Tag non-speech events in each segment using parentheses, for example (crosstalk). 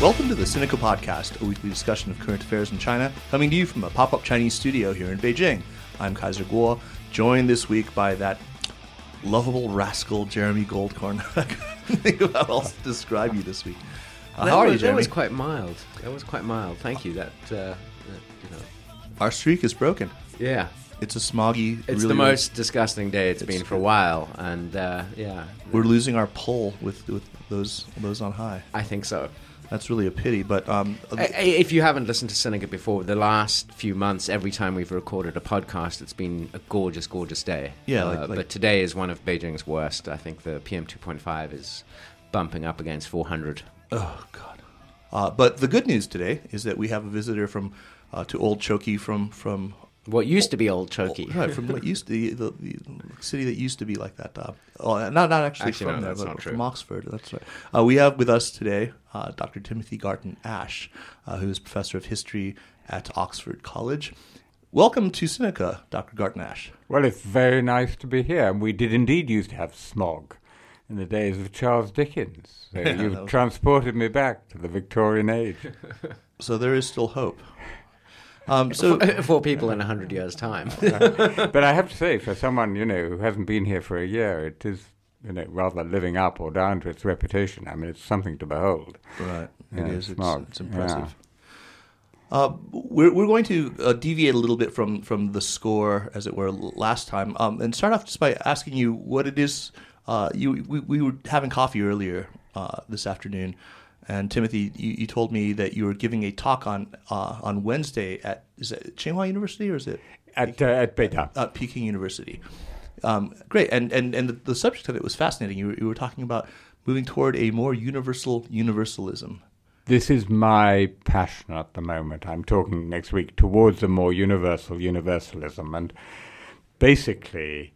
Welcome to the Sinica Podcast, a weekly discussion of current affairs in China, coming to you from a pop up Chinese studio here in Beijing. I'm Kaiser Kuo, joined this week by that lovable rascal, Jeremy Goldkorn. (laughs) I couldn't think of how else to describe you this week. Uh, That how are was, you, That was quite mild. That was quite mild. Thank you. That, uh, that you know, Our streak is broken. yeah. It's a smoggy. It's really- the most disgusting day it's It's been for a while, and uh, yeah, We're losing our pull with with those those on high. I think so. That's really a pity. But um, I- If you haven't listened to Sinica before, the last few months, every time we've recorded a podcast, it's been a gorgeous, gorgeous day. Yeah, Uh, like- like- but today is one of Beijing's worst. I think the PM 2.5 is bumping up against 400. Oh God! Uh, but the good news today is that we have a visitor from uh, to Old Choki from from What used to be Old Choki. right from what used to the, the, the city that used to be like that. Uh, oh, not not actually, Actually, from no, there, that's but not from true. Oxford. That's right. Uh, we have with us today uh, Dr. Timothy Garton Ash, uh, who is professor of history at Oxford College. Welcome to Sinica, Dr. Garton Ash. Well, it's very nice to be here. We did indeed used to have smog in the days of Charles Dickens. So (laughs) that you've was- transported me back to the Victorian age. (laughs) So there is still hope. Um, (laughs) so for people in 100 years' time. (laughs) but I have to say, for someone you know who hasn't been here for a year, it is you know rather living up or down to its reputation. I mean, it's something to behold. Right, Yeah, it is. It's, smog. it's impressive. Uh, we're we're going to uh, deviate a little bit from from the score, as it were, last time, um, and start off just by asking you what it is. Uh, you we, we were having coffee earlier uh, this afternoon, and Timothy, you, you told me that you were giving a talk on uh, on Wednesday at is it Tsinghua University or is it At uh, at Beida. at Peking University. Um, great, and and and the, the subject of it was fascinating. You were, you were talking about moving toward a more universal universalism. This is my passion at the moment. I'm talking next week towards a more universal universalism. And basically,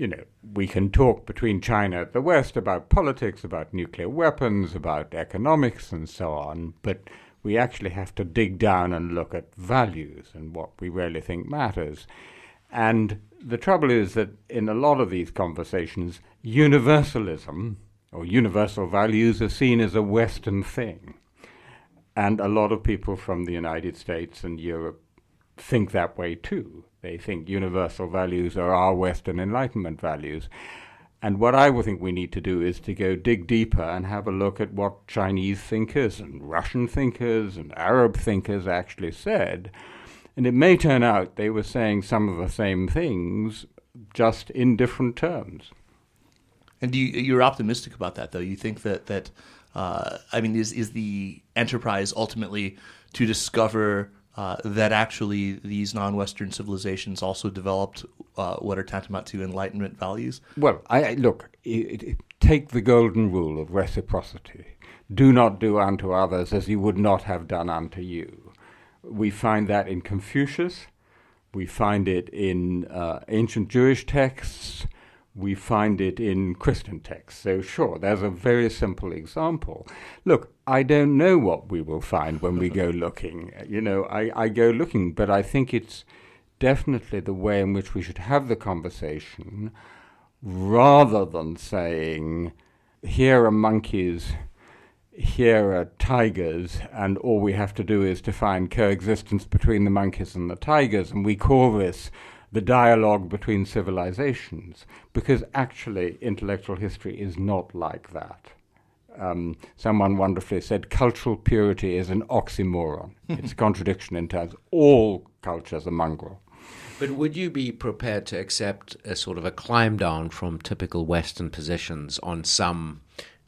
you know, we can talk between China and the West about politics, about nuclear weapons, about economics, and so on. But we actually have to dig down and look at values and what we really think matters. And the trouble is that in a lot of these conversations, universalism or universal values are seen as a Western thing. And a lot of people from the United States and Europe think that way too. They think universal values are our Western Enlightenment values. And what I would think we need to do is to go dig deeper and have a look at what Chinese thinkers and Russian thinkers and Arab thinkers actually said. And it may turn out they were saying some of the same things, just in different terms. And you, you're optimistic about that, though. You think that that uh, I mean, is is the enterprise ultimately to discover uh, that actually these non-Western civilizations also developed uh, what are tantamount to Enlightenment values? Well, I, look, i i take the golden rule of reciprocity. Do not do unto others as you would not have done unto you. We find that in Confucius. We find it in uh, ancient Jewish texts. We find it in Christian texts. So, sure, there's a very simple example. Look, I don't know what we will find when we go (laughs) looking. You know, I, I go looking, but I think it's definitely the way in which we should have the conversation rather than saying, here are monkeys, here are tigers, and all we have to do is to find coexistence between the monkeys and the tigers, and we call this the dialogue between civilizations, because actually intellectual history is not like that. Um, someone wonderfully said cultural purity is an oxymoron. (laughs) it's a contradiction in terms. All cultures are mongrel. But would you be prepared to accept a sort of a climb down from typical Western positions on some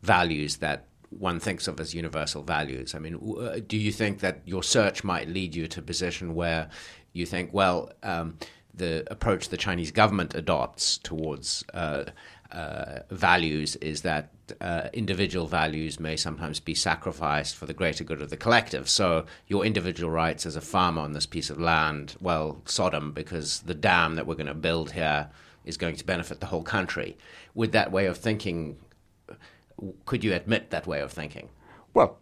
values that one thinks of as universal values? I mean, uh, do you think that your search might lead you to a position where you think, well, um, the approach the Chinese government adopts towards uh, uh, values is that uh, individual values may sometimes be sacrificed for the greater good of the collective. So your individual rights as a farmer on this piece of land, well, Sodom, because the dam that we're going to build here is going to benefit the whole country. With that way of thinking, could you admit that way of thinking? Well,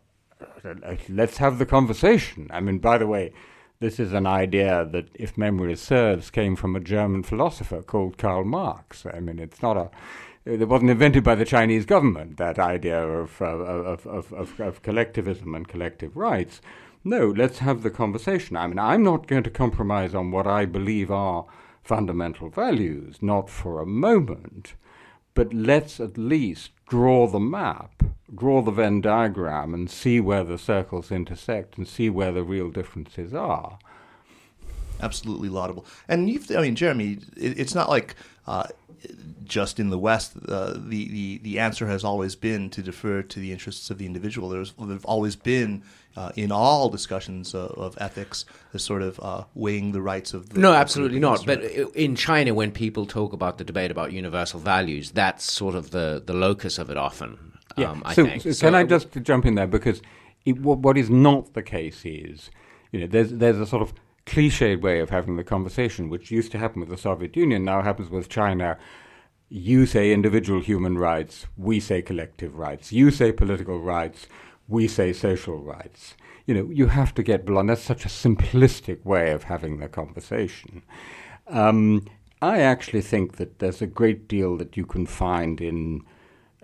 let's have the conversation. I mean, by the way, this is an idea that, if memory serves, came from a German philosopher called Karl Marx. I mean, it's not a, it wasn't invented by the Chinese government, that idea of, uh, of, of, of, of collectivism and collective rights. No, let's have the conversation. I mean, I'm not going to compromise on what I believe are fundamental values, not for a moment, but let's at least draw the map, draw the Venn diagram, and see where the circles intersect and see where the real differences are absolutely laudable. And you've, I mean, Jeremy, it, it's not like uh, just in the West, uh, the, the the answer has always been to defer to the interests of the individual. There's there've always been uh, in all discussions of, of ethics this sort of uh, weighing the rights of the no, absolutely not. But in China, when people talk about the debate about universal values, that's sort of the the locus of it often. Yeah. Um, so, so, so, can I just jump in there because it, what, what is not the case is, you know, there's there's a sort of cliched way of having the conversation, which used to happen with the Soviet Union, now happens with China. You say individual human rights, we say collective rights. You say political rights, we say social rights. You know, you have to get beyond. That's such a simplistic way of having the conversation. Um, I actually think that there's a great deal that you can find in.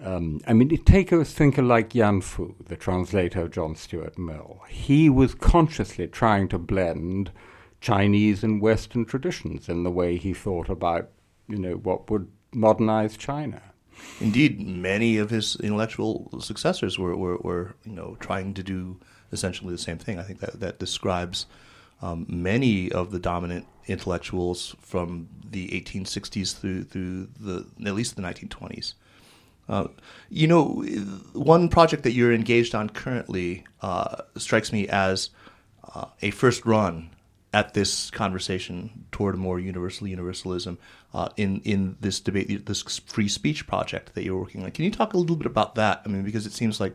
Um, I mean, take a thinker like Yan Fu, the translator of John Stuart Mill. He was consciously trying to blend Chinese and Western traditions in the way he thought about, you know, what would modernize China. Indeed, many of his intellectual successors were, were, were you know, trying to do essentially the same thing. I think that, that describes um, many of the dominant intellectuals from the 1860s through, through the, at least the 1920s. Uh, you know, one project that you're engaged on currently uh, strikes me as uh, a first run at this conversation toward more universal universalism uh, in in this debate, this free speech project that you're working on. Can you talk a little bit about that? I mean, because it seems like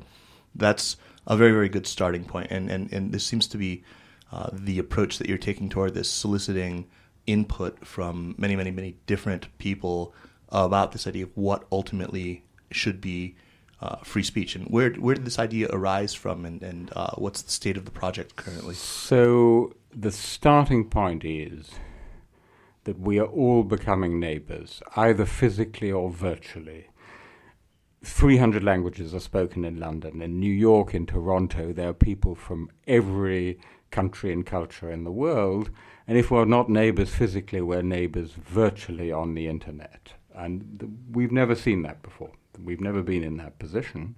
that's a very very good starting point, and and and this seems to be uh, the approach that you're taking toward this, soliciting input from many many many different people about this idea of what ultimately should be uh, free speech. And where where did this idea arise from, and and uh, what's the state of the project currently? So the starting point is that we are all becoming neighbors, either physically or virtually. 300 languages are spoken in London. In New York, in Toronto, there are people from every country and culture in the world. And if we're not neighbors physically, we're neighbors virtually on the internet. And th- we've never seen that before. We've never been in that position.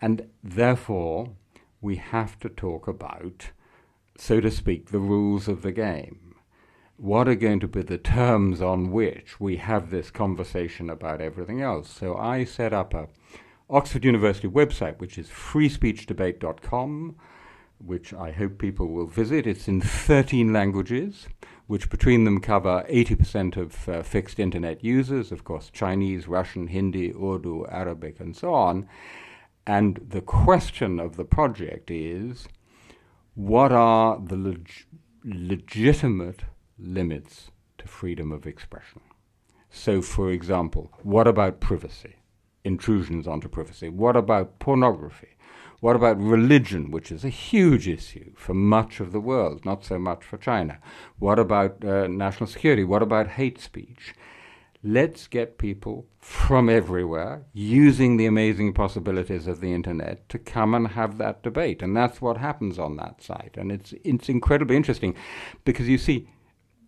And therefore, we have to talk about so to speak, the rules of the game. What are going to be the terms on which we have this conversation about everything else? So I set up a Oxford University website, which is freespeechdebate.com, which I hope people will visit. It's in 13 languages, which between them cover 80% of uh, fixed internet users, of course, Chinese, Russian, Hindi, Urdu, Arabic, and so on. And the question of the project is what are the leg- legitimate limits to freedom of expression? So, for example, what about privacy? Intrusions onto privacy. What about pornography? What about religion, which is a huge issue for much of the world, not so much for China? What about uh, national security? What about hate speech? Let's get people from everywhere using the amazing possibilities of the internet to come and have that debate. And that's what happens on that site. And it's, it's incredibly interesting because you see,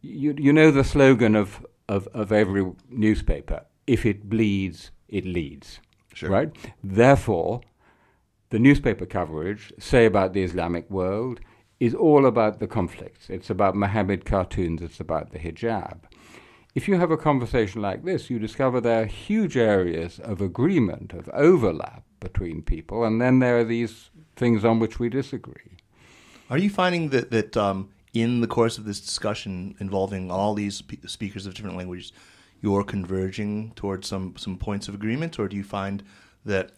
you, you know the slogan of, of, of every newspaper if it bleeds, it leads. Sure. Right? Therefore, the newspaper coverage, say about the Islamic world, is all about the conflicts. It's about Muhammad cartoons, it's about the hijab if you have a conversation like this, you discover there are huge areas of agreement, of overlap between people, and then there are these things on which we disagree. Are you finding that that um, in the course of this discussion involving all these speakers of different languages, you're converging towards some some points of agreement, or do you find that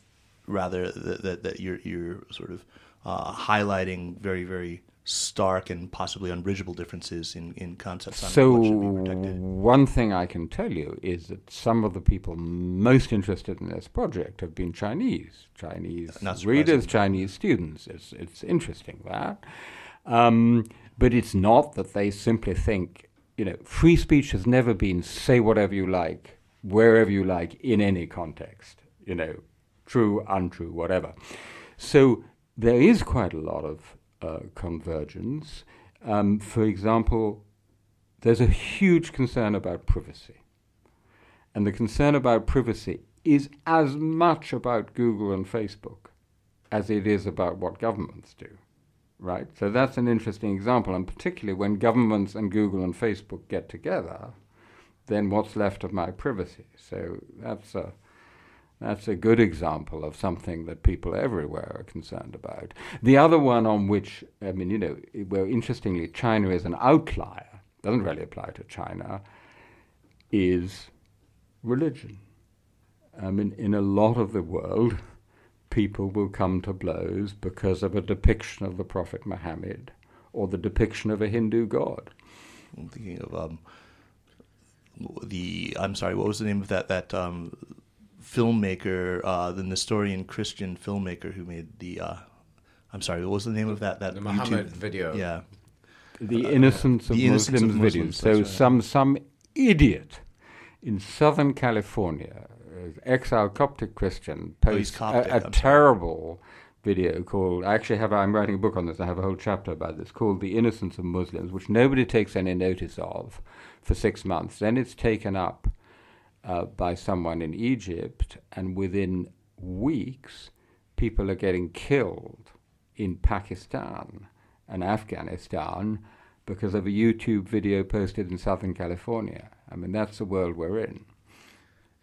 rather that that, that you're you're sort of uh, highlighting very very stark and possibly unbridgeable differences in, in concepts on so what should be protected. One thing I can tell you is that some of the people most interested in this project have been Chinese, Chinese readers, Chinese students. It's, it's interesting that. Um, but it's not that they simply think, you know, free speech has never been say whatever you like wherever you like, in any context, you know, true, untrue, whatever. So there is quite a lot of uh, convergence. Um, for example, there's a huge concern about privacy. And the concern about privacy is as much about Google and Facebook as it is about what governments do. Right? So that's an interesting example. And particularly when governments and Google and Facebook get together, then what's left of my privacy? So that's a that's a good example of something that people everywhere are concerned about. The other one on which, I mean, you know, well, interestingly, China is an outlier, doesn't really apply to China, is religion. I mean, in a lot of the world, people will come to blows because of a depiction of the Prophet Muhammad or the depiction of a Hindu god. I'm thinking of um, the. I'm sorry. What was the name of that that um, filmmaker, uh, the Nestorian Christian filmmaker who made the? Uh, I'm sorry. What was the name of that that the Muhammad YouTube? video? Yeah. The innocence, of, The Innocence Muslims video. Muslims, So right. some some idiot in Southern California, uh, exiled Coptic Christian, Oh, he's posts Coptic, a, a I'm sorry. terrible video called. I actually have. I'm writing a book on this. I have a whole chapter about this called "The Innocence of Muslims," which nobody takes any notice of for six months. Then it's taken up uh, by someone in Egypt, and within weeks, people are getting killed in Pakistan and Afghanistan because of a YouTube video posted in Southern California. I mean, that's the world we're in.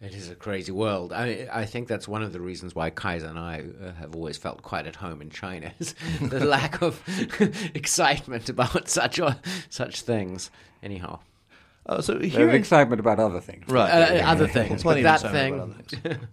It is a crazy world. I I think that's one of the reasons why Kaiser and I uh, have always felt quite at home in China is the (laughs) lack of (laughs) excitement about such uh, such things. Anyhow, Uh, so There's here, in, excitement about other things. right? uh, other things, Plenty but of that excitement thing. about other things.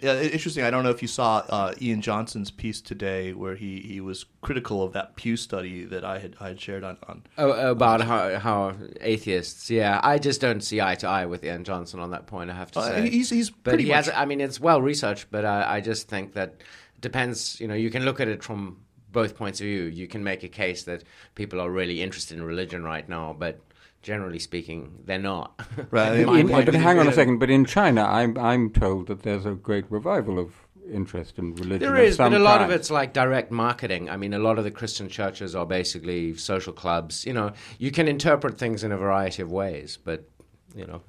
Yeah, interesting. I don't know if you saw uh, Ian Johnson's piece today, where he, he was critical of that Pew study that I had I had shared on. on Oh, about how how atheists, yeah, I just don't see eye to eye with Ian Johnson on that point. I have to Uh, say, he's he's but pretty he much has. I mean, it's well researched, but I, I just think that depends. You know, you can look at it from both points of view. You can make a case that people are really interested in religion right now, but generally speaking, they're not. (laughs) Right, In I my mean, In- but hang on a second. But in China, I'm I'm told that there's a great revival of interest in religion. There of is, but a lot of it's like direct marketing. I mean, a lot of the Christian churches are basically social clubs. You know, you can interpret things in a variety of ways, but you know,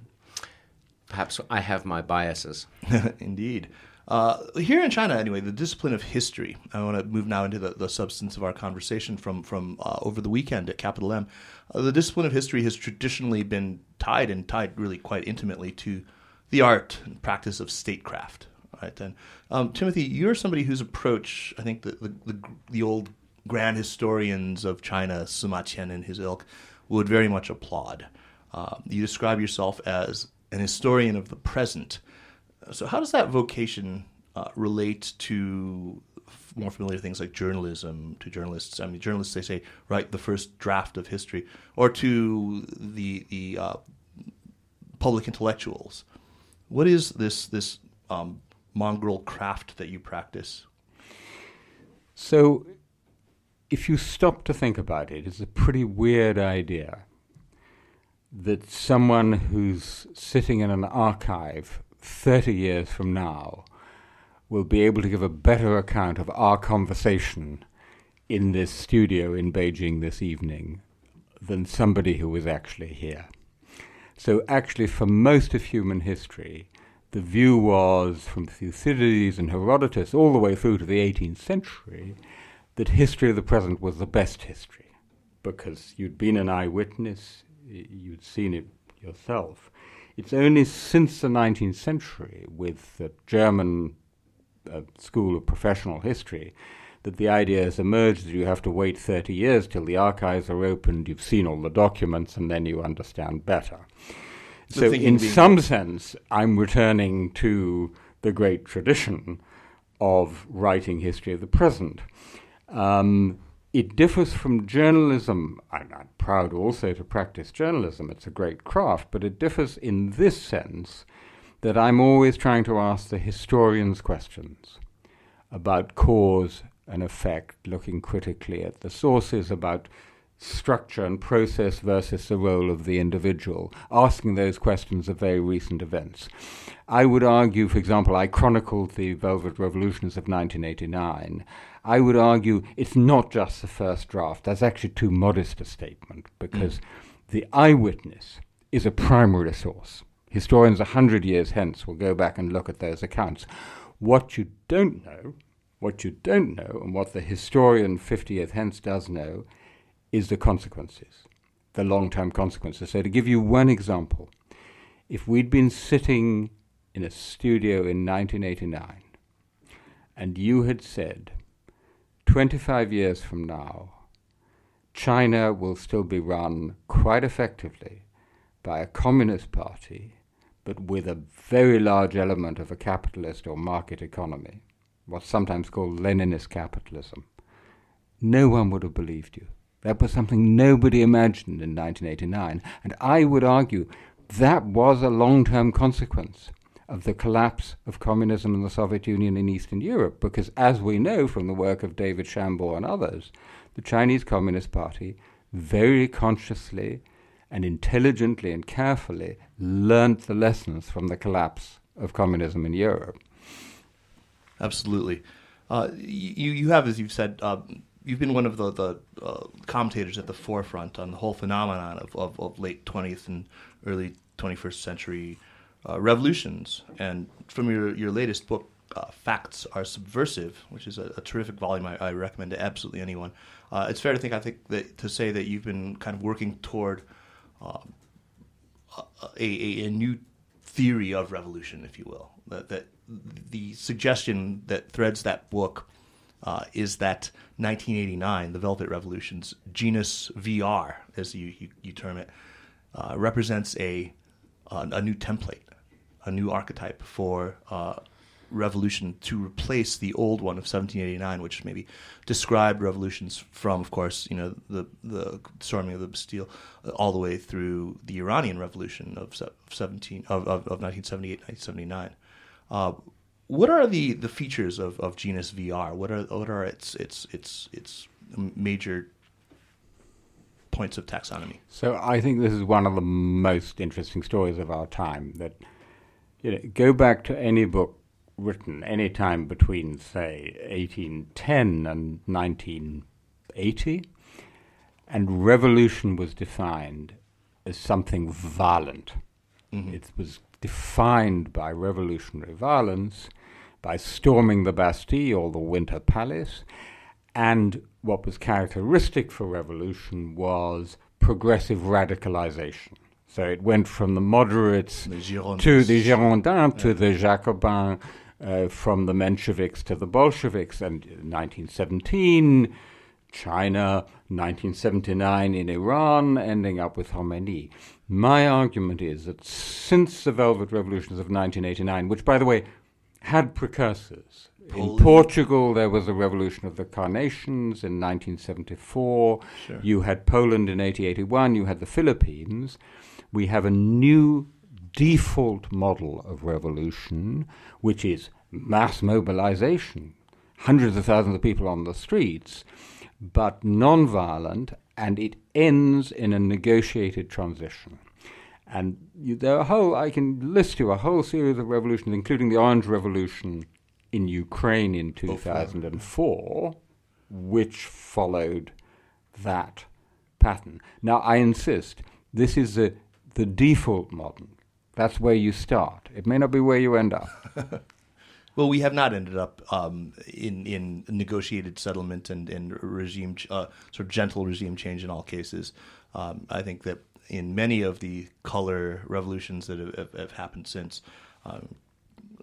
perhaps I have my biases. (laughs) Indeed. Uh, here in China, anyway, the discipline of history. I want to move now into the, the substance of our conversation from from uh, over the weekend at Capital M. Uh, the discipline of history has traditionally been tied and tied really quite intimately to the art and practice of statecraft. Right, and um, Timothy, you're somebody whose approach, I think, the the, the, the old grand historians of China, Sima Qian and his ilk, would very much applaud. Uh, you describe yourself as an historian of the present. So, how does that vocation uh, relate to more familiar things like journalism to journalists? I mean, journalists they say write the first draft of history, or to the the uh, public intellectuals. What is this this um, mongrel craft that you practice? So, if you stop to think about it, it's a pretty weird idea that someone who's sitting in an archive 30 years from now will be able to give a better account of our conversation in this studio in Beijing this evening than somebody who was actually here. So, actually, for most of human history, the view was from Thucydides and Herodotus all the way through to the 18th century that history of the present was the best history because you'd been an eyewitness, you'd seen it yourself. It's only since the 19th century, with the German uh, School of Professional History, that the idea has emerged that you have to wait 30 years till the archives are opened, you've seen all the documents, and then you understand better. The so, in some sense, I'm returning to the great tradition of writing history of the present. Um, it differs from journalism. I'm, I'm proud also to practice journalism, it's a great craft, but it differs in this sense that I'm always trying to ask the historian's questions about cause and effect, looking critically at the sources, about structure and process versus the role of the individual, asking those questions of very recent events. I would argue, for example, I chronicled the Velvet Revolutions of 1989. I would argue it's not just the first draft. That's actually too modest a statement because mm. the eyewitness is a primary source. Historians a hundred years hence will go back and look at those accounts. What you don't know, what you don't know, and what the historian 50 years hence does know, is the consequences, the long term consequences. So, to give you one example, if we'd been sitting in a studio in 1989 and you had said, 25 years from now, China will still be run quite effectively by a communist party, but with a very large element of a capitalist or market economy, what's sometimes called Leninist capitalism. No one would have believed you. That was something nobody imagined in 1989. And I would argue that was a long term consequence of the collapse of communism in the Soviet Union in Eastern Europe, because as we know from the work of David Shambaugh and others, the Chinese Communist Party very consciously and intelligently and carefully learnt the lessons from the collapse of communism in Europe. Absolutely. Uh, you, you have, as you've said, uh, you've been one of the, the uh, commentators at the forefront on the whole phenomenon of, of, of late 20th and early 21st century uh, revolutions. And from your, your latest book, uh, Facts Are Subversive, which is a, a terrific volume I, I, recommend to absolutely anyone, uh, it's fair to think, I think, that to say that you've been kind of working toward a, a, a, new theory of revolution, if you will. That, that the suggestion that threads that book uh, is that 1989, the Velvet Revolution's genus VR, as you, you, you term it, uh, represents a, a new template a new archetype for uh, revolution to replace the old one of 1789, which maybe described revolutions from, of course, you know, the the storming of the Bastille uh, all the way through the Iranian Revolution of 17 of, of, of 1978, 1979. Uh, what are the, the features of, of genus VR? What are what are its its its its major points of taxonomy? So I think this is one of the most interesting stories of our time that you know, go back to any book written any time between, say, 1810 and 1980, and revolution was defined as something violent. Mm-hmm. It was defined by revolutionary violence, by storming the Bastille or the Winter Palace, and what was characteristic for revolution was progressive radicalization. So it went from the moderates the to the Girondins to the Jacobins, uh, from the Mensheviks to the Bolsheviks, and 1917, China, 1979 in Iran, ending up with Khomeini. My argument is that since the Velvet Revolutions of 1989, which, by the way, had precursors, in Portugal, there was a revolution of the carnations in 1974. Sure. You had Poland in 1881. You had the Philippines we have a new default model of revolution, which is mass mobilization, hundreds of thousands of people on the streets, but non-violent, and it ends in a negotiated transition. And you, there are a whole, I can list you a whole series of revolutions, including the Orange Revolution in Ukraine in 2004, which followed that pattern. Now, I insist, this is a the default model. That's where you start. It may not be where you end up. (laughs) well, we have not ended up um, in in negotiated settlement and and regime uh, sort of gentle regime change in all cases. Um, I think that in many of the color revolutions that have, have, have happened since, um,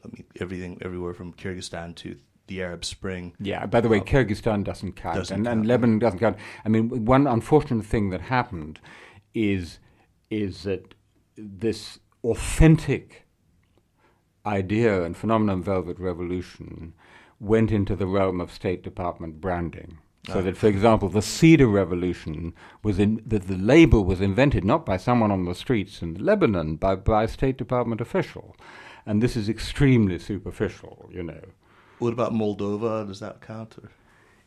I mean everything everywhere from Kyrgyzstan to the Arab Spring. Yeah. By the way, um, Kyrgyzstan doesn't count, doesn't and, count. and Lebanon doesn't count. I mean, one unfortunate thing that happened is is that this authentic idea and phenomenon Velvet Revolution went into the realm of State Department branding. So ah. that, for example, the Cedar Revolution was in, that the label was invented not by someone on the streets in Lebanon, but by a State Department official, and this is extremely superficial, you know. What about Moldova? Does that count? Or?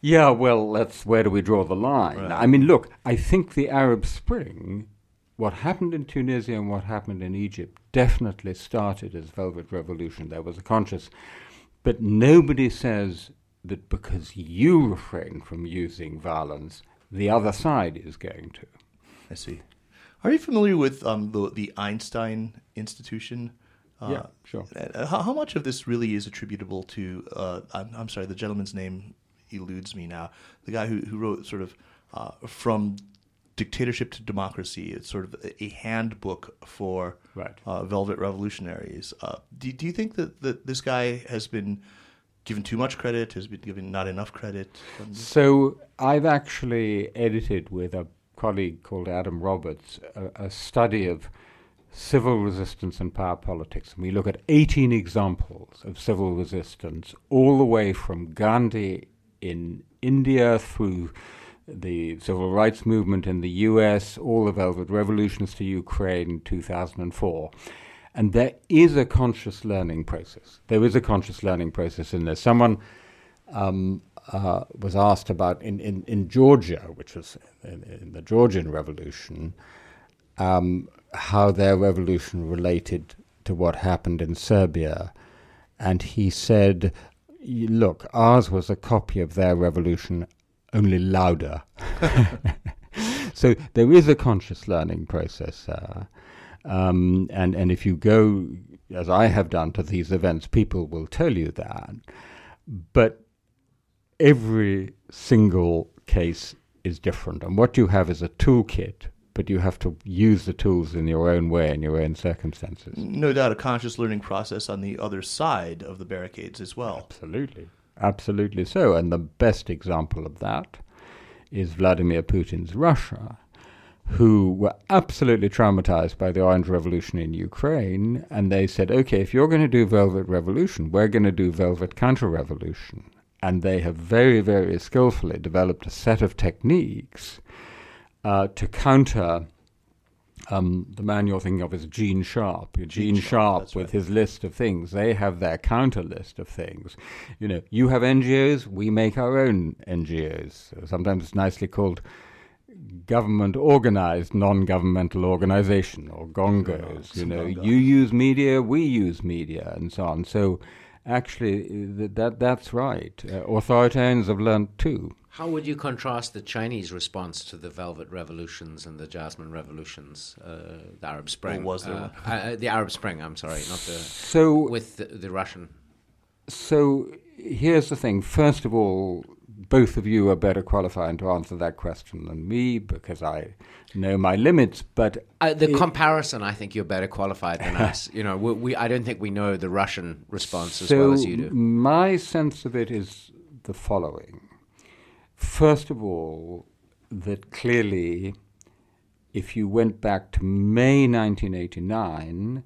Yeah, well, that's where do we draw the line? Right. I mean, look, I think the Arab Spring, what happened in Tunisia and what happened in Egypt, definitely started as Velvet Revolution. There was a conscious, but nobody says that because you refrain from using violence, the other side is going to. I see. Are you familiar with um, the the Einstein Institution? Uh, Yeah, sure. uh, How, how much of this really is attributable to? Uh, I'm, I'm sorry, the gentleman's name eludes me now. The guy who who wrote sort of uh, from dictatorship to democracy. It's sort of a, handbook for Right. uh, Velvet Revolutionaries. Uh, do, do you think that, that this guy has been given too much credit? Has been given not enough credit? So I've actually edited with a colleague called Adam Roberts a, a study of civil resistance and power politics. And we look at 18 examples of civil resistance, all the way from Gandhi in India through the civil rights movement in the US, all the Velvet Revolutions to Ukraine in 2004. And there is a conscious learning process. There is a conscious learning process in there. Someone um, uh, was asked about in, in, in Georgia, which was in, in the Georgian Revolution, um, how their revolution related to what happened in Serbia. And he said, Look, ours was a copy of their revolution, only louder. (laughs) (laughs) so there is a conscious learning process. Uh, um, and, and if you go, as I have done, to these events, people will tell you that. But every single case is different. And what you have is a toolkit, but you have to use the tools in your own way, in your own circumstances. no doubt a conscious learning process on the other side of the barricades as well. Absolutely. Absolutely so. And the best example of that is Vladimir Putin's Russia, who were absolutely traumatized by the Orange Revolution in Ukraine. And they said, okay, if you're going to do Velvet Revolution, we're going to do Velvet Counter Revolution. And they have very, very skillfully developed a set of techniques uh, to counter um, the man you're thinking of is Gene Sharp. Gene, Sharp, Sharp, with right. his list of things. They have their counter list of things. You know, you have NGOs, we make our own NGOs. Sometimes it's nicely called government organized non-governmental organization or gongos. you know, you use media, we use media, and so on. So. Actually, that, that that's right. Uh, authoritarians have learned too. How would you contrast the Chinese response to the Velvet Revolutions and the Jasmine Revolutions, uh, the Arab Spring? Or was there uh, uh, the Arab Spring, I'm sorry, not the. So With the, the Russian. So here's the thing. First of all, both of you are better qualified to answer that question than me because I know my limits. But Uh, the it- comparison, I think you're better qualified than us. (laughs) You know, we, we, I don't think we know the Russian response as well as you do. my sense of it is the following. First of all, that clearly, if you went back to May 1989,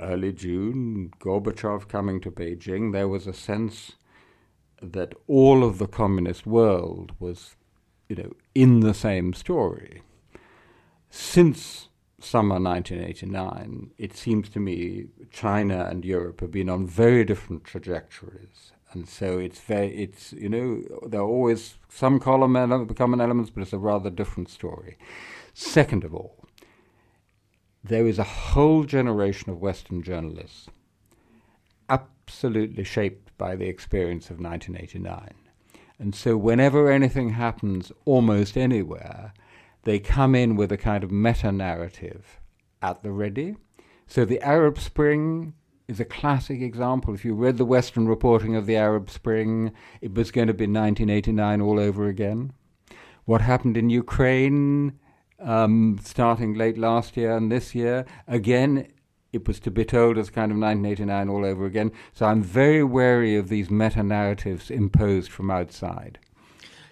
early June, Gorbachev coming to Beijing, there was a sense that all of the communist world was, you know, in the same story. Since summer 1989, it seems to me China and Europe have been on very different trajectories. And so it's very, it's, you know, there are always some common, ele- common elements, but it's a rather different story. Second of all, there is a whole generation of Western journalists absolutely shaped by the experience of 1989. And so whenever anything happens almost anywhere, they come in with a kind of meta narrative at the ready. So the Arab Spring is a classic example. If you read the Western reporting of the Arab Spring, it was going to be 1989 all over again. What happened in Ukraine um, starting late last year and this year, again, it was to be told as kind of 1989 all over again. So I'm very wary of these meta narratives imposed from outside.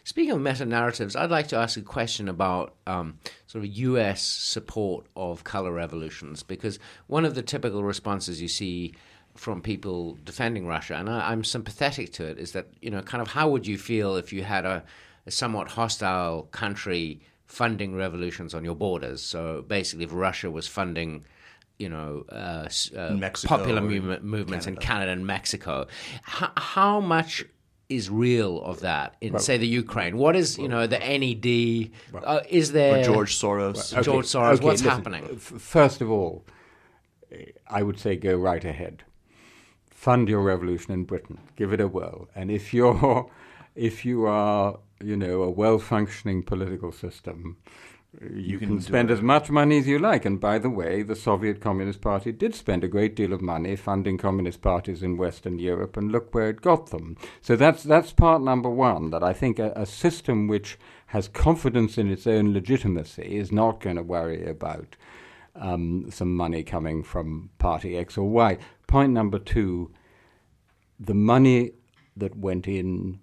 Speaking of meta narratives, I'd like to ask a question about um, sort of U.S. support of color revolutions, because one of the typical responses you see from people defending Russia, and I, I'm sympathetic to it, is that you know, kind of, how would you feel if you had a, a somewhat hostile country funding revolutions on your borders? So basically, if Russia was funding you know, uh, uh, popular movements in Canada. Canada and Mexico. How, how much is real of that in, say, the Ukraine? What is, you know, the NED? Uh, is there Or George Soros. Okay. George Soros, what's listen, happening? First of all, eh, I would say go right ahead. Fund your revolution in Britain. Give it a whirl. And if you're, (laughs) if you are, you know, a well-functioning political system, you, can can, spend as much money as you like. And by the way, the Soviet Communist Party did spend a great deal of money funding communist parties in Western Europe, and look where it got them. So that's that's part number one. That I think a, a system which has confidence in its own legitimacy is not going to worry about um, some money coming from party X or Y. Point number two: the money that went in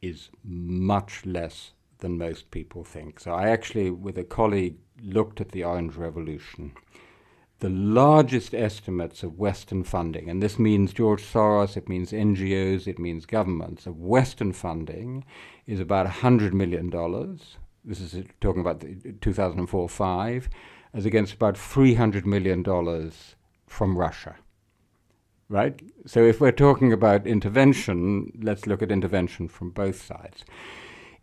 is much less than most people think. So I actually, with a colleague, looked at the Orange Revolution. The largest estimates of Western funding, and this means George Soros, it means NGOs, it means governments, of Western funding is about $100 million. This is talking about 2004 5, as against about $300 million from Russia right? So if we're talking about intervention, let's look at intervention from both sides.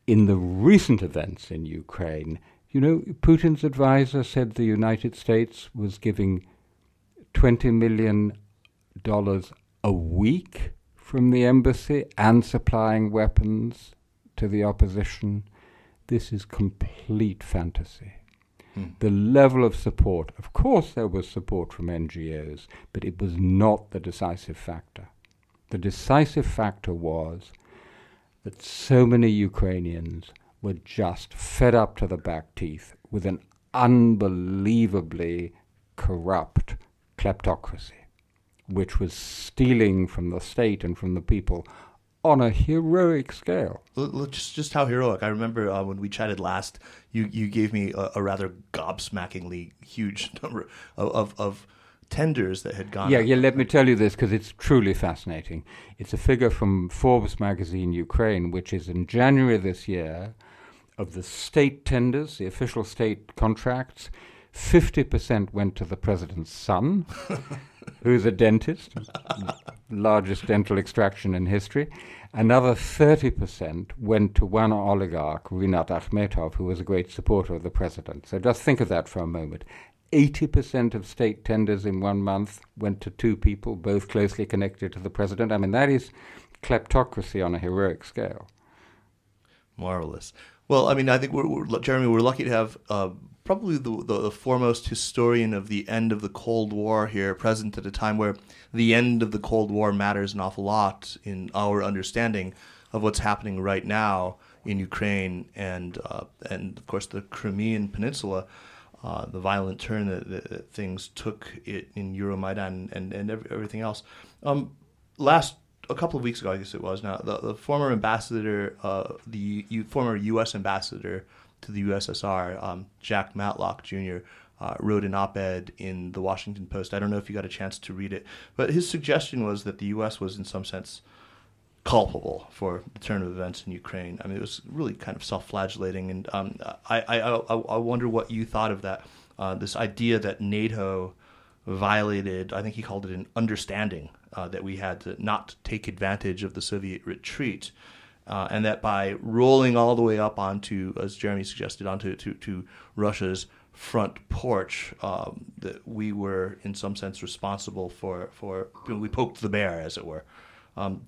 In the recent events in Ukraine, you know, Putin's advisor said the United States was giving $20 million a week from the embassy and supplying weapons to the opposition. This is complete fantasy hmm. the level of support. Of course, there was support from NGOs, but it was not the decisive factor. The decisive factor was that so many Ukrainians were just fed up to the back teeth with an unbelievably corrupt kleptocracy, which was stealing from the state and from the people on a heroic scale. Just, just how heroic. I remember uh, when we chatted last, you, you gave me a, a rather gobsmackingly huge (laughs) number of, of, of tenders that had gone. Yeah, yeah. Let me tell you this because it's truly fascinating. It's a figure from Forbes magazine Ukraine, which is in January this year, of the state tenders, the official state contracts. Fifty percent went to the president's son, (laughs) who's a dentist, largest dental extraction in history. Another 30% went to one oligarch, Rinat Akhmetov, who was a great supporter of the president. So just think of that for a moment. 80% of state tenders in one month went to two people, both closely connected to the president. I mean, that is kleptocracy on a heroic scale. Marvelous. Well, I mean, I think we're, we're Jeremy. We're lucky to have uh, probably the, the, the foremost historian of the end of the Cold War here present at a time where the end of the Cold War matters an awful lot in our understanding of what's happening right now in Ukraine and uh, and of course the Crimean Peninsula. Uh, the violent turn that, that, that things took in Euromaidan and and every, everything else. Um, last a couple of weeks ago, I guess it was now, the, the former ambassador, uh, the U, former U.S. ambassador to the USSR, um, Jack Matlock Jr., uh, wrote an op-ed in the Washington Post. I don't know if you got a chance to read it, but his suggestion was that the U.S. was in some sense culpable for the turn of events in Ukraine. I mean, it was really kind of self-flagellating, and um, I, I, I, I wonder what you thought of that. Uh, this idea that NATO violated, I think he called it an understanding uh, that we had to not take advantage of the Soviet retreat, uh, and that by rolling all the way up onto, as Jeremy suggested, onto to, to Russia's front porch, um, that we were in some sense responsible for for we poked the bear, as it were. Um,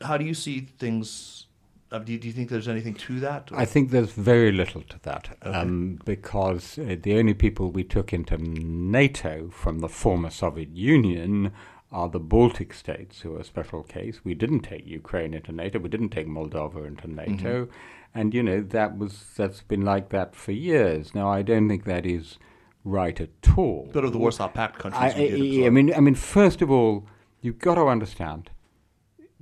how do you see things? Uh, do, you, do you think there's anything to that? I think there's very little to that um, because uh, the only people we took into NATO from the former Soviet Union are the Baltic states, who are a special case. We didn't take Ukraine into NATO. We didn't take Moldova into NATO, and you know that was that's been like that for years. Now I don't think that is right at all. But of the Warsaw Pact countries, I, I, I mean, I mean, first of all, you've got to understand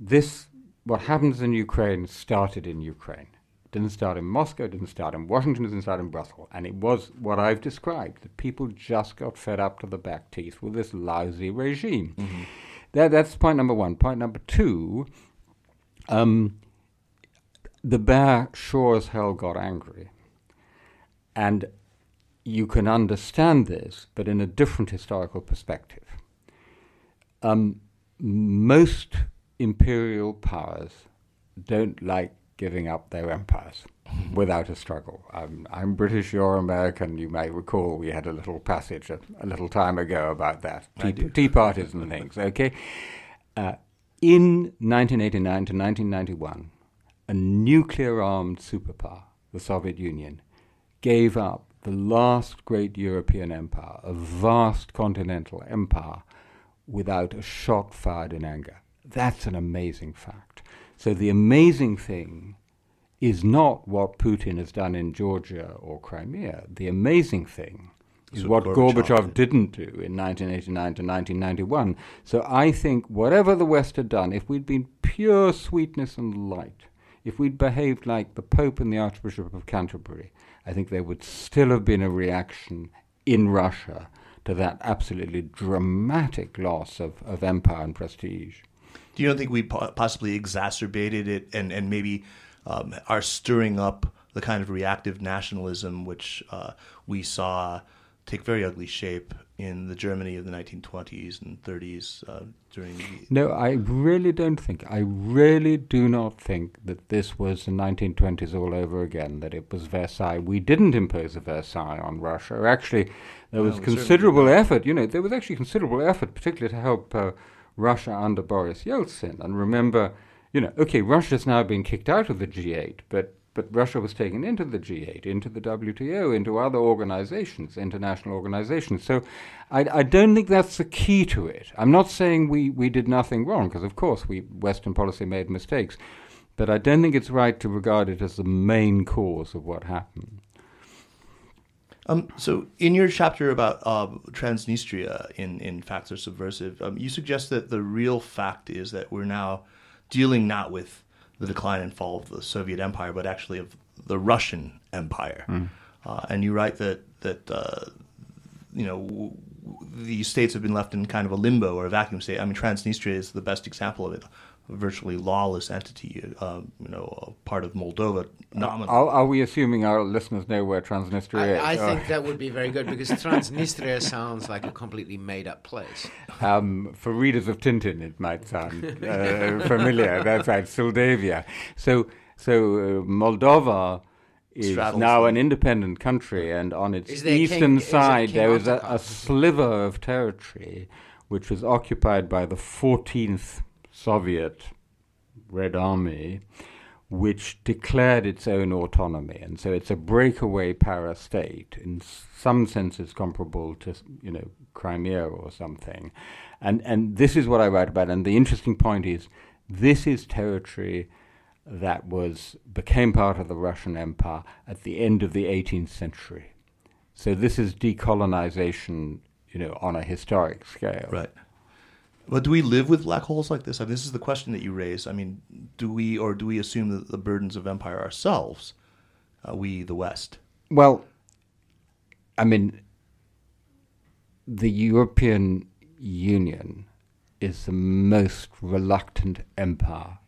this. What happens in Ukraine started in Ukraine. It didn't start in Moscow. It didn't start in Washington. It didn't start in Brussels. And it was what I've described. That people just got fed up to the back teeth with this lousy regime. That, that's point number one. Point number two. Um, the bear sure as hell got angry. And you can understand this, but in a different historical perspective. Um, most imperial powers don't like giving up their empires (laughs) without a struggle. I'm, I'm British, you're American. You may recall we had a little passage a, a little time ago about that. Tea, tea parties and things, okay? Uh, in 1989 to 1991, a nuclear armed superpower, the Soviet Union, gave up the last great European empire, a vast continental empire, without a shot fired in anger. That's an amazing fact. So the amazing thing is not what Putin has done in Georgia or Crimea. The amazing thing is what Gorbachev, Gorbachev didn't do in 1989 to 1991. So I think whatever the West had done, if we'd been pure sweetness and light, if we'd behaved like the Pope and the Archbishop of Canterbury, I think there would still have been a reaction in Russia to that absolutely dramatic loss of, of empire and prestige. Do you don't think we possibly exacerbated it and, and maybe um, are stirring up the kind of reactive nationalism which uh, we saw take very ugly shape in the Germany of the 1920s and 30s uh, during the... No, I really don't think. I really do not think that this was the 1920s all over again, that it was Versailles. We didn't impose a Versailles on Russia. Actually, there was no, considerable effort. You know, there was actually considerable effort, particularly to help uh, Russia under Boris Yeltsin. And remember, you know, okay, Russia's now been kicked out of the G8, but but Russia was taken into the G8, into the WTO, into other organizations, international organizations. So I, I, don't think that's the key to it. I'm not saying we, we did nothing wrong, because of course we Western policy made mistakes, but I don't think it's right to regard it as the main cause of what happened. Um, so, in your chapter about uh, Transnistria in, in Facts Are Subversive, um, you suggest that the real fact is that we're now dealing not with the decline and fall of the Soviet Empire, but actually of the Russian Empire. Mm. Uh, and you write that that uh, you know w- these states have been left in kind of a limbo or a vacuum state. I mean, Transnistria is the best example of it. A virtually lawless entity, uh, you know, part of Moldova. Are, are, we assuming our listeners know where Transnistria I, is? I think that would be very good because Transnistria sounds like a completely made-up place. Um, for readers of Tintin, it might sound uh, familiar. (laughs) That's right, Syldavia. So, so uh, Moldova is now an independent country, and on its eastern king, side there is a, a, sliver of territory which was occupied by the 14th Soviet Red Army, which declared its own autonomy, and so it's a breakaway para-state. In some senses, comparable to you know Crimea or something, and and this is what I write about. And the interesting point is, this is territory that was became part of the Russian Empire at the end of the 18th century. So this is decolonization, you know, on a historic scale. Right. But do we live with black holes like this? I mean, this is the question that you raise. I mean, do we or do we assume that the burdens of empire ourselves, uh, we the West? Well, I mean, the European Union is the most reluctant empire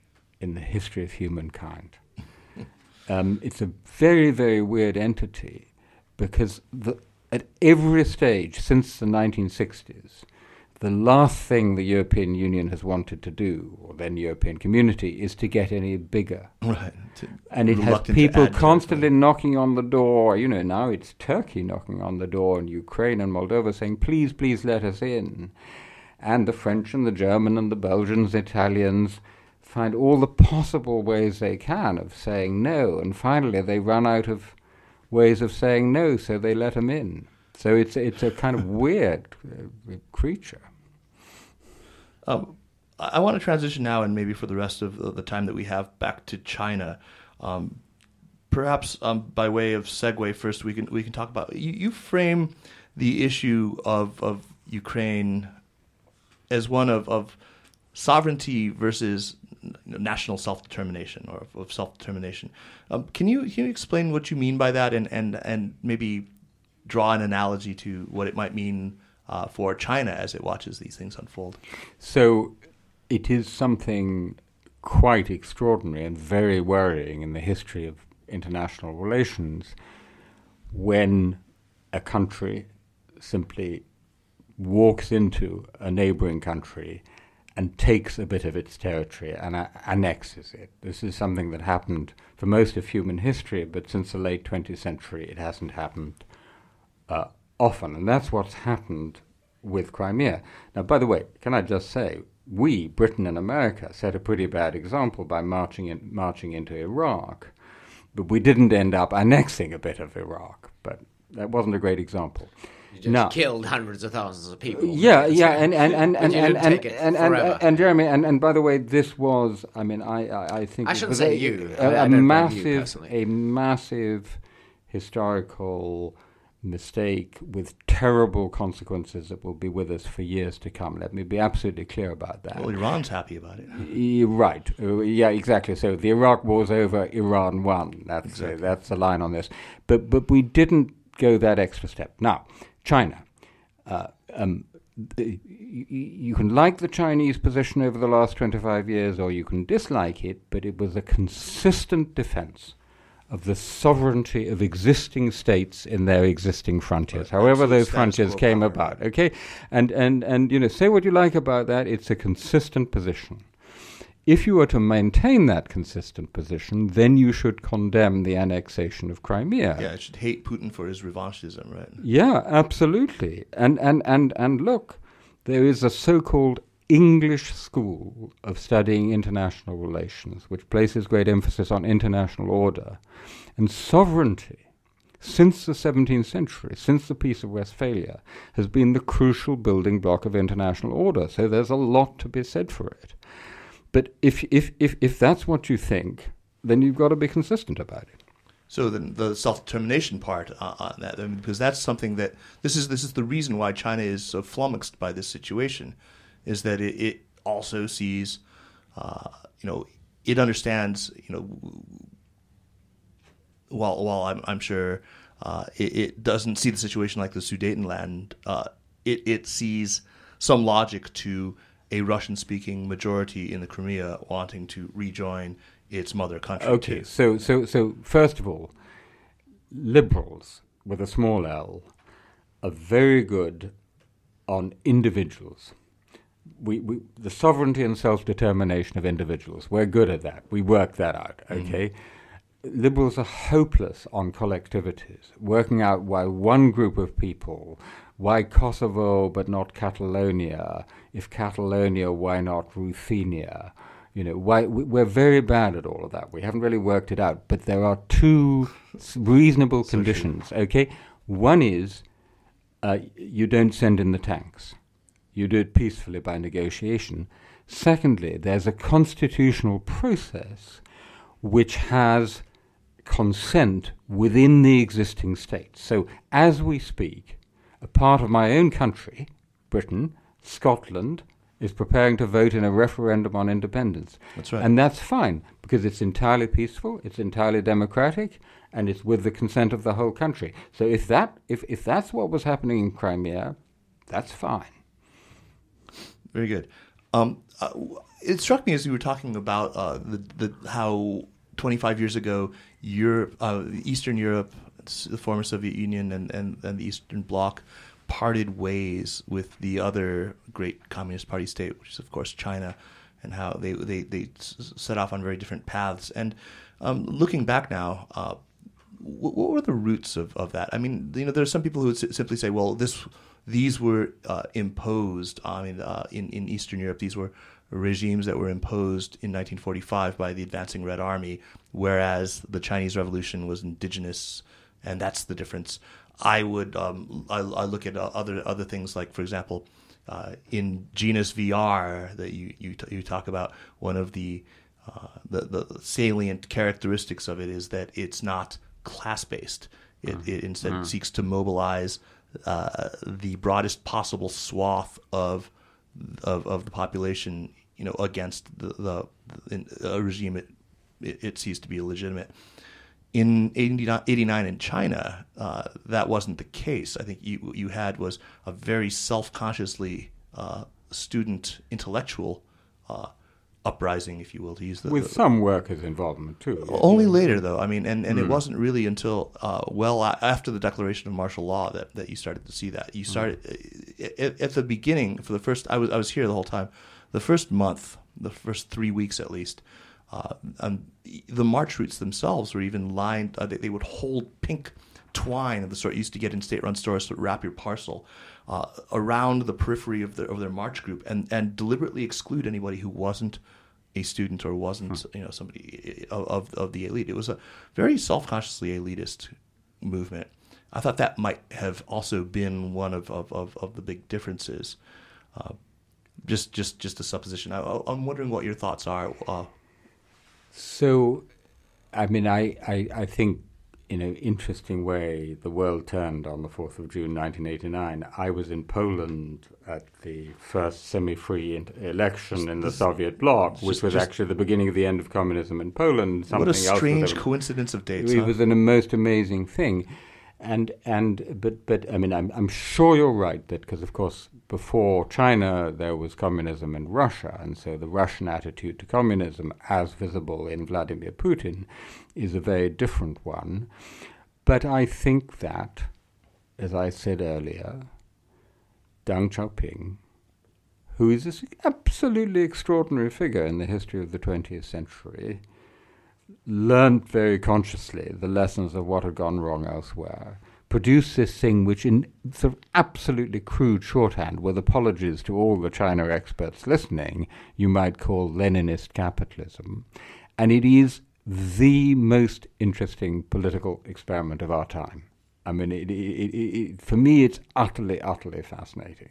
in the history of humankind. (laughs) um, it's a very, very weird entity because the, at every stage since the 1960s, the last thing the European Union has wanted to do, or then European community, is to get any bigger. Right. And it has people constantly knocking on the door. You know, now it's Turkey knocking on the door, and Ukraine and Moldova saying, please, please let us in. And the French and the German and the Belgians, Italians, find all the possible ways they can of saying no, and finally they run out of ways of saying no, so they let them in. So it's it's a kind of (laughs) weird uh, creature. Um, I want to transition now, and maybe for the rest of the time that we have, back to China. Um, perhaps um, by way of segue, first we can we can talk about you, you frame the issue of of Ukraine as one of, of sovereignty versus national self determination or of self determination. Um, can you can you explain what you mean by that, and and and maybe draw an analogy to what it might mean uh, for China as it watches these things unfold? So, it is something quite extraordinary and very worrying in the history of international relations when a country simply walks into a neighboring country and takes a bit of its territory and uh, annexes it. This is something that happened for most of human history, but since the late 20th century, it hasn't happened uh, often. And that's what's happened with Crimea. Now, by the way, can I just say, we, Britain and America, set a pretty bad example by marching, in, marching into Iraq, but we didn't end up annexing a bit of Iraq. But that wasn't a great example. You just no. killed hundreds of thousands of people. Yeah, yeah, and and and and and and, and, and, and, Jeremy, and, and by the way, this was, I mean, I I, I think I shouldn't say a, you, a, a massive, a massive historical mistake with terrible consequences that will be with us for years to come. Let me be absolutely clear about that. Well, Iran's happy about it. Right. Uh, yeah, exactly. So the Iraq war's over, Iran won. That's exactly. uh, that's the line on this. But but we didn't go that extra step. Now, China. Uh, um, the, you can like the Chinese position over the last 25 years or you can dislike it, but it was a consistent defense of the sovereignty of existing states in their existing frontiers, however those frontiers came power. about. Okay, and and and you know, say what you like about that. It's a consistent position. If you were to maintain that consistent position, then you should condemn the annexation of Crimea. Yeah, I should hate Putin for his revanchism, right? Yeah, absolutely. And and and and look, there is a so-called English school of studying international relations, which places great emphasis on international order and sovereignty. Since the 17th century, since the Peace of Westphalia, has been the crucial building block of international order. So there's a lot to be said for it. But if, if, if, if that's what you think, then you've got to be consistent about it. So the self determination part uh, on that, I mean, because that's something that this is this is the reason why China is so flummoxed by this situation, is that it, it also sees, uh, you know, it understands, you know, while while I'm I'm sure uh, it, it, doesn't see the situation like the Sudetenland, uh, it it sees some logic to a Russian speaking majority in the Crimea wanting to rejoin its mother country. Okay, too. so so so first of all, liberals with a small L are very good on individuals. We, we, the sovereignty and self determination of individuals. We're good at that. We work that out. Mm-hmm. Okay. Mm-hmm. Liberals are hopeless on collectivities, working out why one group of people why Kosovo but not Catalonia? If Catalonia, why not Ruthenia? You know, why we're very bad at all of that. We haven't really worked it out. But there are two reasonable conditions. Okay, one is uh, you don't send in the tanks. You do it peacefully by negotiation. Secondly, there's a constitutional process which has consent within the existing states. So as we speak, a part of my own country, Britain, Scotland, is preparing to vote in a referendum on independence. That's right. And that's fine because it's entirely peaceful, it's entirely democratic, and it's with the consent of the whole country. So if that if, if that's what was happening in Crimea, that's fine. Very good. Um, uh, it struck me as you were talking about uh, the, the how 25 years ago, Europe, uh, Eastern Europe, the former Soviet Union and, and, and the Eastern Bloc parted ways with the other great Communist Party state, which is, of course, China, and how they, they, they set off on very different paths. And um, looking back now, uh, what, what were the roots of, of that? I mean, you know, there are some people who would simply say, well, this these were uh, imposed. I mean, uh, in in Eastern Europe, these were regimes that were imposed in 1945 by the advancing Red Army, whereas the Chinese Revolution was indigenous and that's the difference. I would um, I, I, look at uh, other other things like, for example, uh, in genus VR that you you, t- you talk about. One of the, uh, the the salient characteristics of it is that it's not class based. It, mm. it instead mm. seeks to mobilize uh, the broadest possible swath of, of of the population, you know, against the, the, regime it, it, sees to be illegitimate in 89 in China, uh, that wasn't the case. I think you, you had was a very self consciously uh, student intellectual uh, uprising, if you will, to use the. With the, some workers' involvement, too. Only later, though. I mean, and, and mm. it wasn't really until uh, well after the declaration of martial law that, that you started to see that. You started mm. at, at, the beginning, for the first, I was, I was here the whole time the first month, the first three weeks at least, uh, um, the march routes themselves were even lined. Uh, they, they, would hold pink twine of the sort you used to get in state-run stores to wrap your parcel uh, around the periphery of, the, of their march group, and, and deliberately exclude anybody who wasn't a student or wasn't hmm. you know somebody of, of the elite. It was a very self-consciously elitist movement. I thought that might have also been one of, of, of, of the big differences. Uh, just just just a supposition. I, am wondering what your thoughts are. Uh, so, I mean, I, I, I think in an interesting way, the world turned on the 4th of June 1989. I was in Poland at the first semi free election in the Soviet bloc, which was actually the beginning of the end of communism in Poland. Something What a strange coincidence of dates. It huh? was a most amazing thing and and but but I mean I'm I'm sure you're right that because of course before China there was communism in Russia. And so the Russian attitude to communism as visible in Vladimir Putin is a very different one. But I think that as I said earlier Deng Xiaoping who is an absolutely extraordinary figure in the history of the 20th century learned very consciously the lessons of what had gone wrong elsewhere, produced this thing which, in sort of absolutely crude shorthand, with apologies to all the China experts listening, you might call Leninist capitalism. And it is the most interesting political experiment of our time. I mean, it, it, it, for me, it's utterly, utterly fascinating.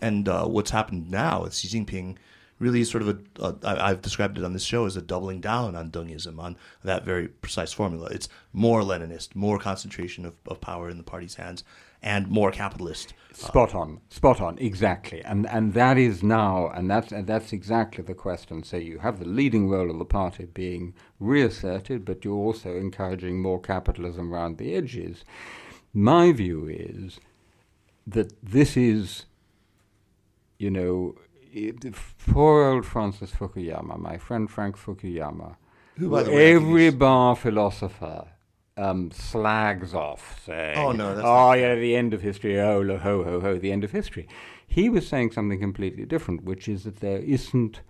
And uh, what's happened now with Xi Jinping really sort of a, a I've described it on this show as a doubling down on Dengism, on that very precise formula. It's more Leninist, more concentration of, of power in the party's hands, and more capitalist. Spot on, spot on, exactly. And and that is now, and that's and that's exactly the question. So you have the leading role of the party being reasserted, but you're also encouraging more capitalism around the edges. My view is that this is, you know, poor old Francis Fukuyama, my friend Frank Fukuyama, who by the way, every bar philosopher um, slags off, saying, "Oh no, oh yeah, the end of history. Oh ho ho ho, the end of history." He was saying something completely different, which is that there isn't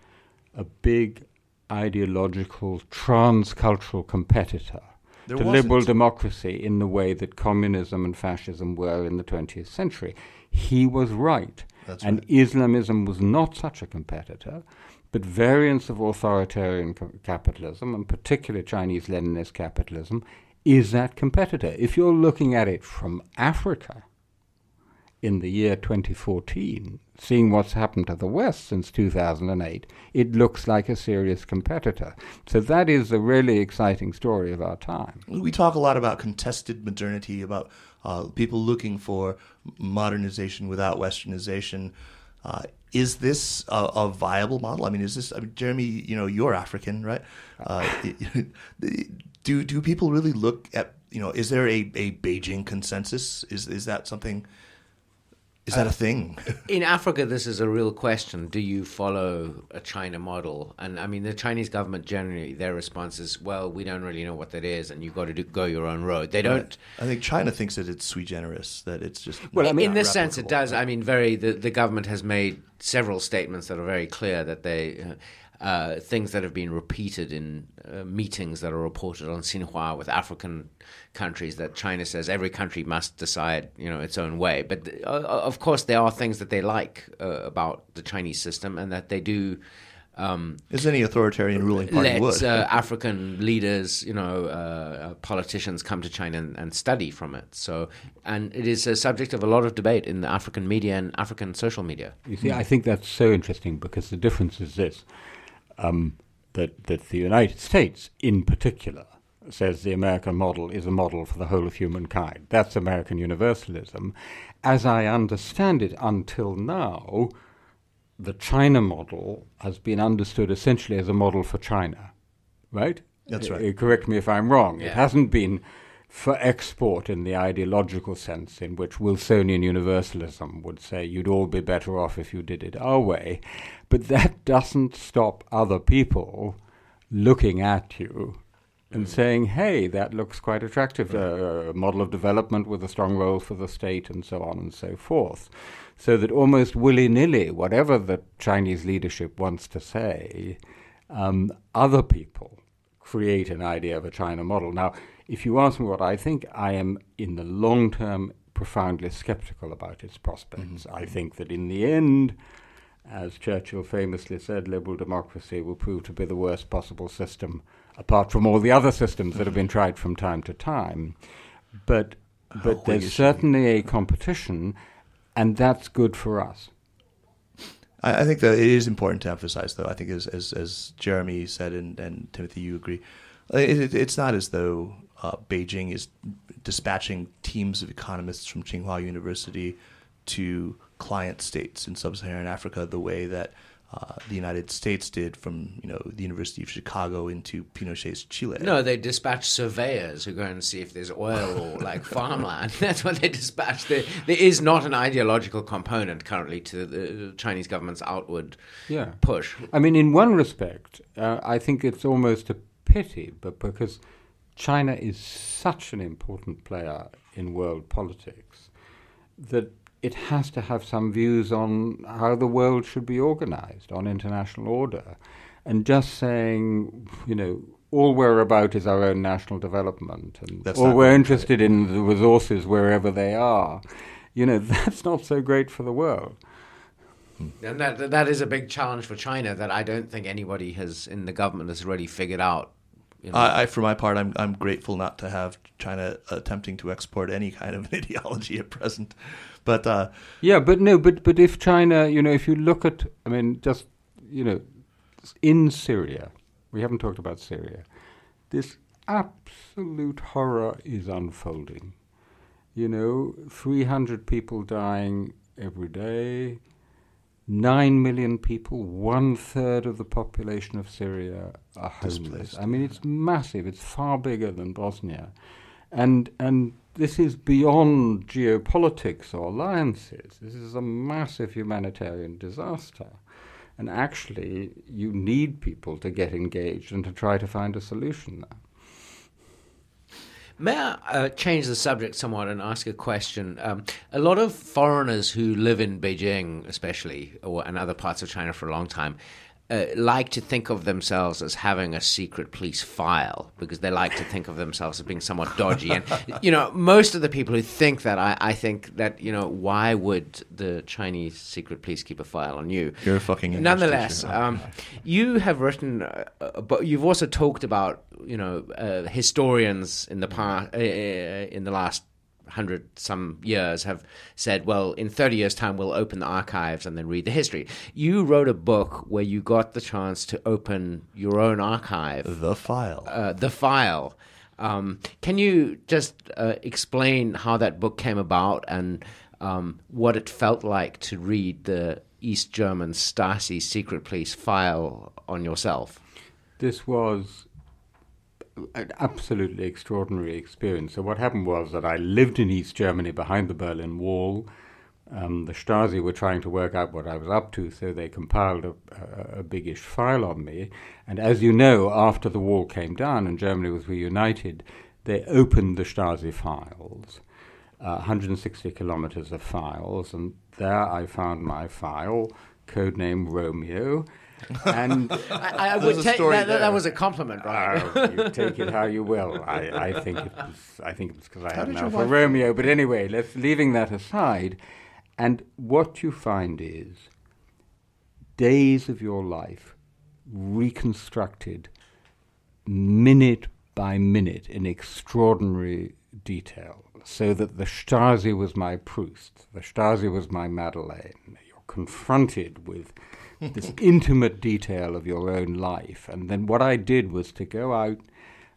a big ideological transcultural competitor there to wasn't. liberal democracy in the way that communism and fascism were in the 20th century. He was right. That's and right. Islamism was not such a competitor, but variants of authoritarian co- capitalism, and particularly Chinese Leninist capitalism, is that competitor. If you're looking at it from Africa in the year 2014, seeing what's happened to the West since 2008, it looks like a serious competitor. So that is a really exciting story of our time. We talk a lot about contested modernity, about uh, people looking for modernization without westernization. Uh, is this a, a, viable model? I mean, is this? I mean, Jeremy, you know, you're African, right? Uh, (laughs) do do people really look at? You know, is there a, a Beijing consensus? Is is that something? Is that a thing? in Africa, this is a real question. Do you follow a China model? And I mean, the Chinese government generally, their response is, well, we don't really know what that is, and you've got to do, go your own road. They don't. I think China thinks that it's sui generis, that it's just. Well, I mean, in this sense, it does. I mean, very. The, the government has made several statements that are very clear that they. Uh, uh, things that have been repeated in uh, meetings that are reported on Xinhua with African countries that China says every country must decide, you know, its own way. But uh, of course, there are things that they like uh, about the Chinese system, and that they do. Um, As any authoritarian ruling party let, would. Uh, African leaders, you know, uh, politicians come to China and, and, study from it. So, and it is a subject of a lot of debate in the African media and African social media. You see, I think that's so interesting because the difference is this um, that, that the United States, in particular, says the American model is a model for the whole of humankind. That's American universalism. As I understand it until now, the China model has been understood essentially as a model for China, right? That's right. Uh, correct me if I'm wrong. Yeah. It hasn't been for export in the ideological sense, in which Wilsonian universalism would say you'd all be better off if you did it our way. But that (laughs) doesn't stop other people looking at you and saying, hey, that looks quite attractive, uh, a model of development with a strong role for the state, and so on and so forth. So that almost willy nilly, whatever the Chinese leadership wants to say, um, other people create an idea of a China model. Now, if you ask me what I think, I am in the long term profoundly skeptical about its prospects. Mm-hmm. I think that in the end, as Churchill famously said, liberal democracy will prove to be the worst possible system, apart from all the other systems that have been tried from time to time. But but oh, there's certainly a competition, and that's good for us. I, I, think that it is important to emphasize, though. I think as as, as Jeremy said, and, and Timothy, you agree. It, it, it's not as though uh, Beijing is dispatching teams of economists from Tsinghua University to client states in sub-Saharan Africa the way that uh, the United States did from you know the University of Chicago into Pinochet's Chile. No, they dispatch surveyors who go and see if there's oil or like (laughs) farmland. (laughs) That's what they dispatch. There, there is not an ideological component currently to the Chinese government's outward yeah. push. I mean, in one respect, uh, I think it's almost a pity, but because China is such an important player in world politics that it has to have some views on how the world should be organized, on international order. And just saying, you know, all we're about is our own national development, and that's all we're interested right. in the resources wherever they are. You know, (laughs) that's not so great for the world. Hmm. And that that is a big challenge for China that I don't think anybody has in the government has really figured out. You know? I, I, for my part, I'm I'm grateful not to have China attempting to export any kind of (laughs) ideology at present. But uh, yeah, but no, but but if China, you know, if you look at, I mean, just you know, in Syria, we haven't talked about Syria. This absolute horror is unfolding. You know, 300 people dying every day, 9 million people, one third of the population of Syria are homeless. Displaced. I mean, it's massive, it's far bigger than Bosnia. And, and this is beyond geopolitics or alliances. This is a massive humanitarian disaster. And actually, you need people to get engaged and to try to find a solution there. May I uh, change the subject somewhat and ask a question? Um, a lot of foreigners who live in Beijing, especially, or and other parts of China for a long time, uh, like to think of themselves as having a secret police file because they like to think of themselves as being somewhat dodgy. And, you know, most of the people who think that, I, I think that, you know, why would the Chinese secret police keep a file on you? You're a fucking Nonetheless, um, you have written, uh, but you've also talked about, you know, uh, historians in the past, uh, uh, in the last hundred some years have said, well, in 30 years' time, we'll open the archives and then read the history. You wrote a book where you got the chance to open your own archive. The file. Uh, the file. Um, can you just uh, explain how that book came about and um, what it felt like to read the East German Stasi secret police file on yourself? This was an absolutely extraordinary experience. So what happened was that I lived in East Germany behind the Berlin Wall. Um, the Stasi were trying to work out what I was up to, so they compiled a, a, a biggish file on me. And as you know, after the wall came down and Germany was reunited, they opened the Stasi files, uh, 160 kilometers of files, and there I found my file, codename Romeo, and (laughs) I, I would take that, that, was a compliment, right? Uh, (laughs) you take it how you will. I, I think it was. I think it was because I had an Alfa Romeo. But anyway, let's leaving that aside. And what you find is days of your life reconstructed minute by minute in extraordinary detail, so that the Stasi was my Proust, the Stasi was my Madeleine. You're confronted with this (laughs) intimate detail of your own life. And then what I did was to go out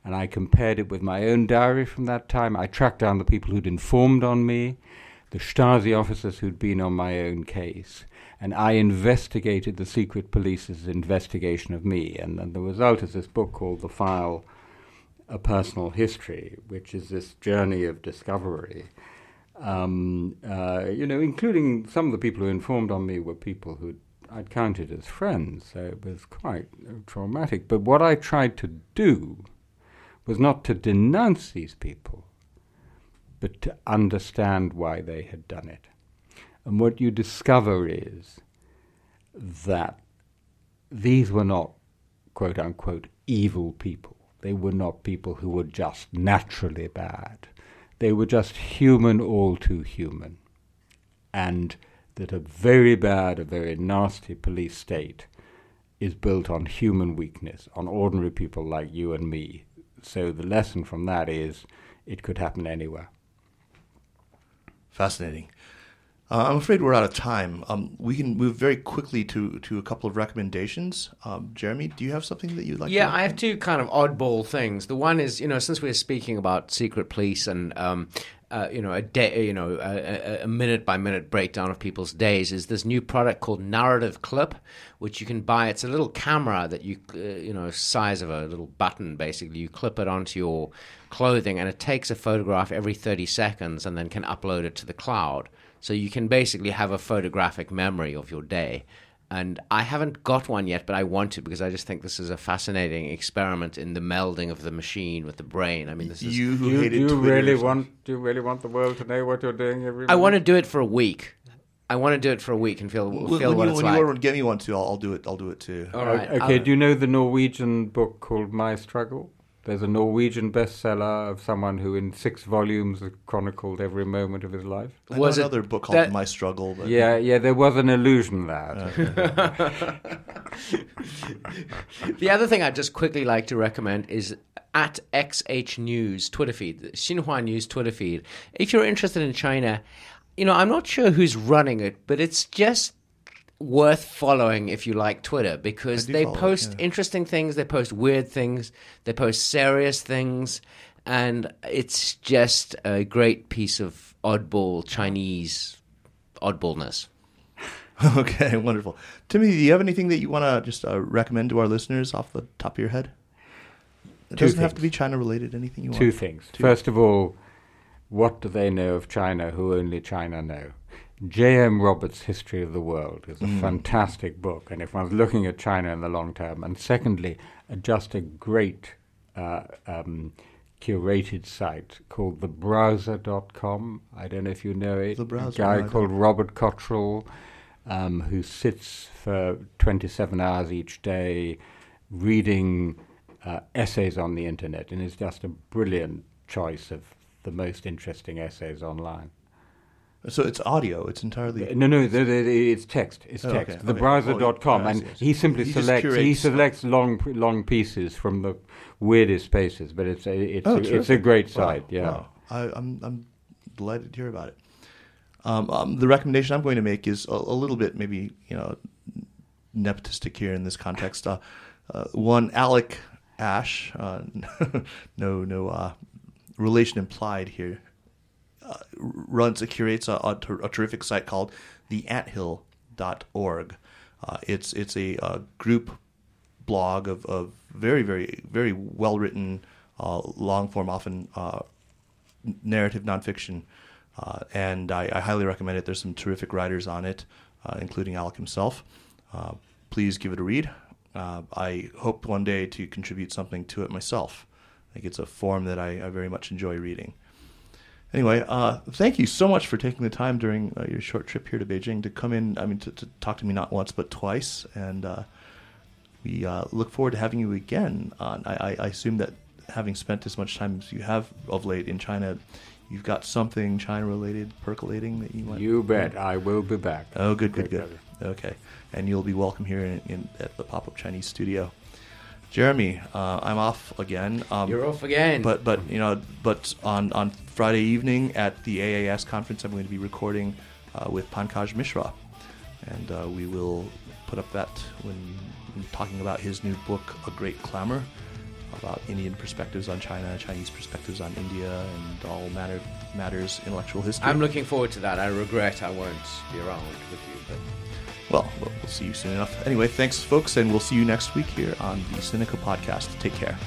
and I compared it with my own diary from that time. I tracked down the people who'd informed on me, the Stasi officers who'd been on my own case, and I investigated the secret police's investigation of me. And, and the result is this book called The File A Personal History, which is this journey of discovery. Um, uh, you know, including some of the people who informed on me were people who'd I'd counted as friends, so it was quite traumatic. But what I tried to do was not to denounce these people, but to understand why they had done it. And what you discover is that these were not, quote unquote, evil people. They were not people who were just naturally bad. They were just human, all too human. And that a very bad, a very nasty police state is built on human weakness, on ordinary people like you and me. So the lesson from that is it could happen anywhere. Fascinating. Uh, I'm afraid we're out of time. Um, we can move very quickly to, to a couple of recommendations. Um, Jeremy, do you have something that you'd like yeah, to I have two kind of oddball things. The one is, you know, since we're speaking about secret police and, um, uh, you know, a day, you know, a, a minute by minute breakdown of people's days, is this new product called Narrative Clip, which you can buy. It's a little camera that you, uh, you know, size of a little button. Basically, you clip it onto your clothing, and it takes a photograph every 30 seconds, and then can upload it to the cloud. So you can basically have a photographic memory of your day. And I haven't got one yet, but I want to because I just think this is a fascinating experiment in the melding of the machine with the brain. I mean, this is. You who Do you, hated do you really want? Do you really want the world to know what you're doing every? I want to do it for a week. I want to do it for a week and feel When, feel when what you, it's when like. you order one, get me one too. I'll, I'll do it. I'll do it too. All right. okay, I'll- do you know the Norwegian book called My Struggle? There's a Norwegian bestseller of someone who, in six volumes, chronicled every moment of his life. I know Was it another book called that- My Struggle. But Yeah, yeah, there was an illusion there. Uh, (laughs) (laughs) the other thing I'd just quickly like to recommend is at XH News Twitter feed, the Xinhua News Twitter feed. If you're interested in China, you know, I'm not sure who's running it, but it's just worth following if you like Twitter because they follow it, post yeah. interesting things, they post weird things, they post serious things, and it's just a great piece of oddball Chinese oddballness. (laughs) okay, wonderful. Timothy, do you have anything that you want to just uh, recommend to our listeners off the top of your head? It Two doesn't have to be. China related. Anything you want? Two things. Two. First of all, what do they know of China who only China know? J.M. Roberts' History of the World is a fantastic book, and if one's looking at China in the long term, and secondly, uh, just a great uh, um, curated site called thebrowser.com. I don't know if you know it. The Browser, A guy no, called Robert Cottrell, um, who sits for 27 hours each day reading uh, essays on the internet, and is just a brilliant choice of the most interesting essays online. So it's audio. It's entirely. No, no, the, the, the- it's text. It's Oh, text. okay, okay. Thebrowser.com, Oh, and he simply He selects he selects long long pieces from the weirdest places, but it's a it's Oh, a, it's a great Wow, site. Yeah. wow. I, I'm I'm delighted to hear about it. Um, um, the recommendation I'm going to make is a, a little bit maybe you know nepotistic here in this context. Uh, uh, one Alec Ash, uh, (laughs) no no uh, relation implied here. Uh, runs uh, curates a, a, a terrific site called theanthill.org. Uh, it's it's a, uh group blog of, of very very very well written uh, long form often uh, narrative nonfiction. Uh, and I, I highly recommend it. There's some terrific writers on it including Alec himself. Please give it a read. I hope one day to contribute something to it myself. I think it's a form that I, I very much enjoy reading Anyway, uh, thank you so much for taking the time during uh, your short trip here to Beijing to come in. I mean, to, to talk to me not once but twice, and uh, we uh, look forward to having you again. I, I, assume that having spent as much time as you have of late in China, you've got something China-related percolating that you want. You bet. I will be back. Oh, good, good, good. Okay, and you'll be welcome here in, in at the Pop-up Chinese Studio. Jeremy, uh, I'm off again. Um, You're off again. but but you know, but on on Friday evening at the AAS conference, I'm going to be recording uh, with Pankaj Mishra, and uh, we will put up that when, when talking about his new book, A Great Clamor, about Indian perspectives on China, Chinese perspectives on India, and all matter matters intellectual history. I'm looking forward to that. I regret I won't be around with you, but. Well, we'll see you soon enough. Anyway, thanks, folks, and we'll see you next week here on the Sinica Podcast. Take care.